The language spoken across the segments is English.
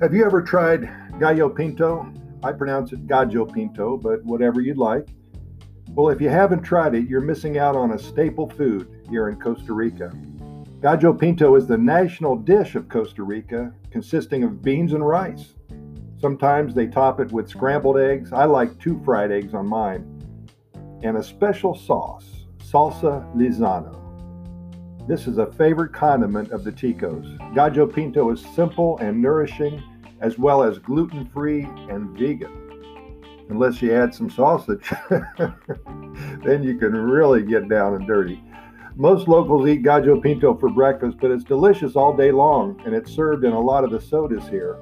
Have you ever tried gallo pinto? I pronounce it gallo pinto, but whatever you'd like. Well, if you haven't tried it, you're missing out on a staple food here in Costa Rica. Gallo pinto is the national dish of Costa Rica, consisting of beans and rice. Sometimes they top it with scrambled eggs. I like two fried eggs on mine. And a special sauce, salsa Lizano. This is a favorite condiment of the Ticos. Gallo pinto is simple and nourishing, as well as gluten free and vegan. Unless you add some sausage, then you can really get down and dirty. Most locals eat gallo pinto for breakfast, but it's delicious all day long, and it's served in a lot of the sodas here.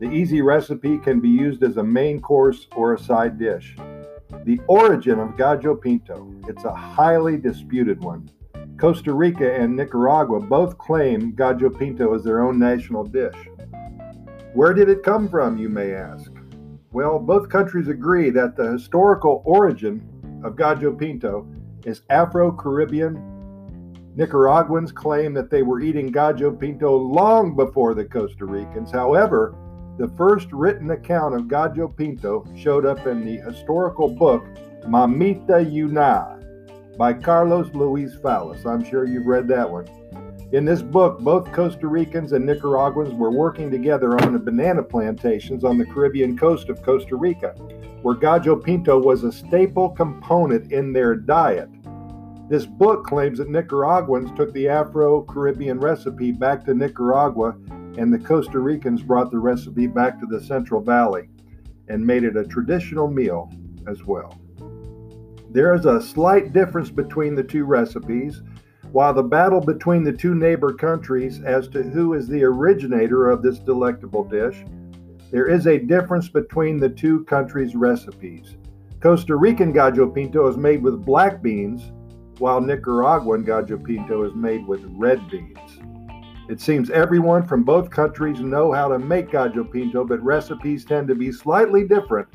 The easy recipe can be used as a main course or a side dish. The origin of gallo pinto, it's a highly disputed one. Costa Rica and Nicaragua both claim gallo pinto as their own national dish. Where did it come from, you may ask? Well, both countries agree that the historical origin of gallo pinto is Afro Caribbean Nicaraguans claim that they were eating gallo pinto long before the Costa Ricans. However, the first written account of gallo pinto showed up in the historical book Mamita Yunai by Carlos Luis Fallas. I'm sure you've read that one. In this book, both Costa Ricans and Nicaraguans were working together on the banana plantations on the Caribbean coast of Costa Rica, where gallo pinto was a staple component in their diet. This book claims that Nicaraguans took the Afro Caribbean recipe back to Nicaragua, and the Costa Ricans brought the recipe back to the Central Valley and made it a traditional meal as well. There is a slight difference between the two recipes. While the battle between the two neighbor countries as to who is the originator of this delectable dish, there is a difference between the two countries' recipes. Costa Rican gallo pinto is made with black beans, while Nicaraguan gallo pinto is made with red beans. It seems everyone from both countries know how to make gallo pinto, but recipes tend to be slightly different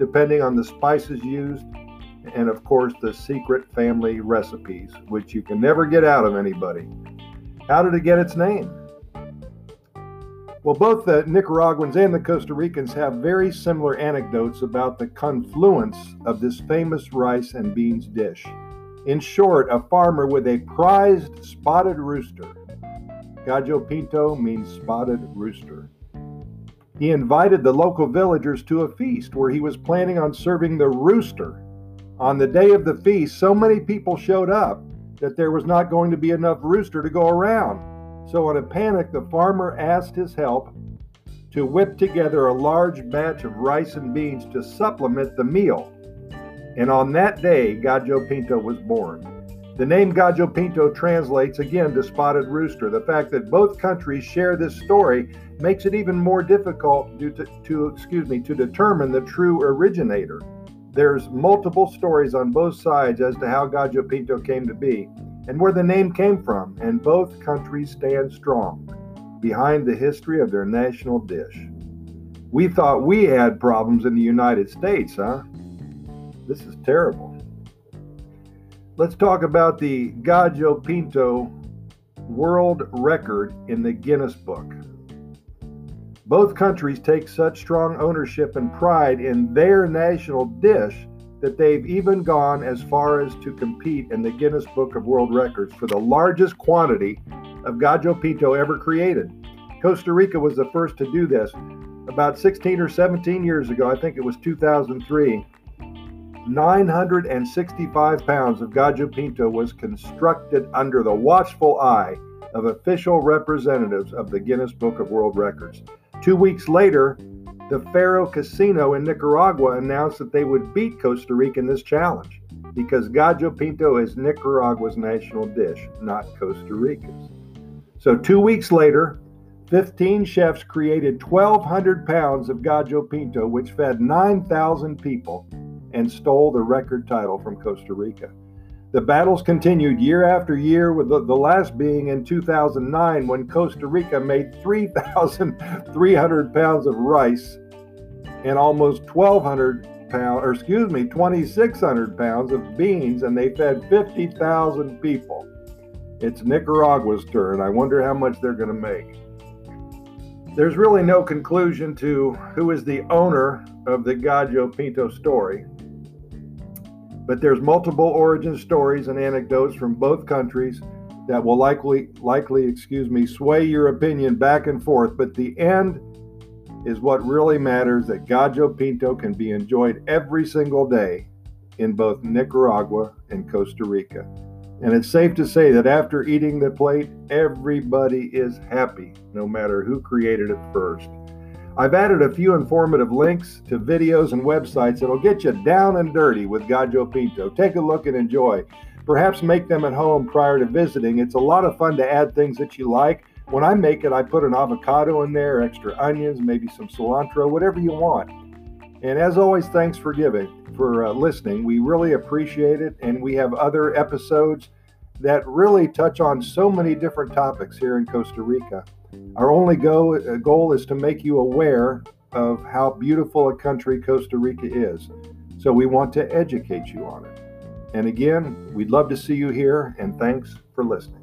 depending on the spices used and, of course, the secret family recipes, which you can never get out of anybody. How did it get its name? Well, both the Nicaraguans and the Costa Ricans have very similar anecdotes about the confluence of this famous rice and beans dish. In short, a farmer with a prized spotted rooster. Gallo Pinto means spotted rooster. He invited the local villagers to a feast where he was planning on serving the rooster. On the day of the feast, so many people showed up that there was not going to be enough rooster to go around. So, in a panic, the farmer asked his help to whip together a large batch of rice and beans to supplement the meal. And on that day, Gallo Pinto was born. The name Gallo Pinto translates again to spotted rooster. The fact that both countries share this story makes it even more difficult to, to, excuse me to determine the true originator. There's multiple stories on both sides as to how Gallo Pinto came to be and where the name came from, and both countries stand strong behind the history of their national dish. We thought we had problems in the United States, huh? This is terrible. Let's talk about the Gallo Pinto world record in the Guinness Book. Both countries take such strong ownership and pride in their national dish that they've even gone as far as to compete in the Guinness Book of World Records for the largest quantity of Gallo Pinto ever created. Costa Rica was the first to do this about 16 or 17 years ago. I think it was 2003. 965 pounds of Gallo Pinto was constructed under the watchful eye of official representatives of the Guinness Book of World Records. Two weeks later, the Faro Casino in Nicaragua announced that they would beat Costa Rica in this challenge because Gallo Pinto is Nicaragua's national dish, not Costa Rica's. So, two weeks later, 15 chefs created 1,200 pounds of Gallo Pinto, which fed 9,000 people and stole the record title from Costa Rica. The battles continued year after year, with the, the last being in 2009 when Costa Rica made 3,300 pounds of rice and almost 1,200 pounds, or excuse me, 2,600 pounds of beans, and they fed 50,000 people. It's Nicaragua's turn. I wonder how much they're going to make. There's really no conclusion to who is the owner of the Gallo Pinto story, but there's multiple origin stories and anecdotes from both countries that will likely likely excuse me sway your opinion back and forth. But the end is what really matters that gallo pinto can be enjoyed every single day in both nicaragua and costa rica. And it's safe to say that after eating the plate everybody is happy no matter who created it first I've added a few informative links to videos and websites that'll get you down and dirty with Gallo Pinto. Take a look and enjoy. Perhaps make them at home prior to visiting. It's a lot of fun to add things that you like. When I make it, I put an avocado in there, extra onions, maybe some cilantro, whatever you want. And as always, thanks for giving, for uh, listening. We really appreciate it. And we have other episodes that really touch on so many different topics here in Costa Rica. Our only go, uh, goal is to make you aware of how beautiful a country Costa Rica is. So we want to educate you on it. And again, we'd love to see you here, and thanks for listening.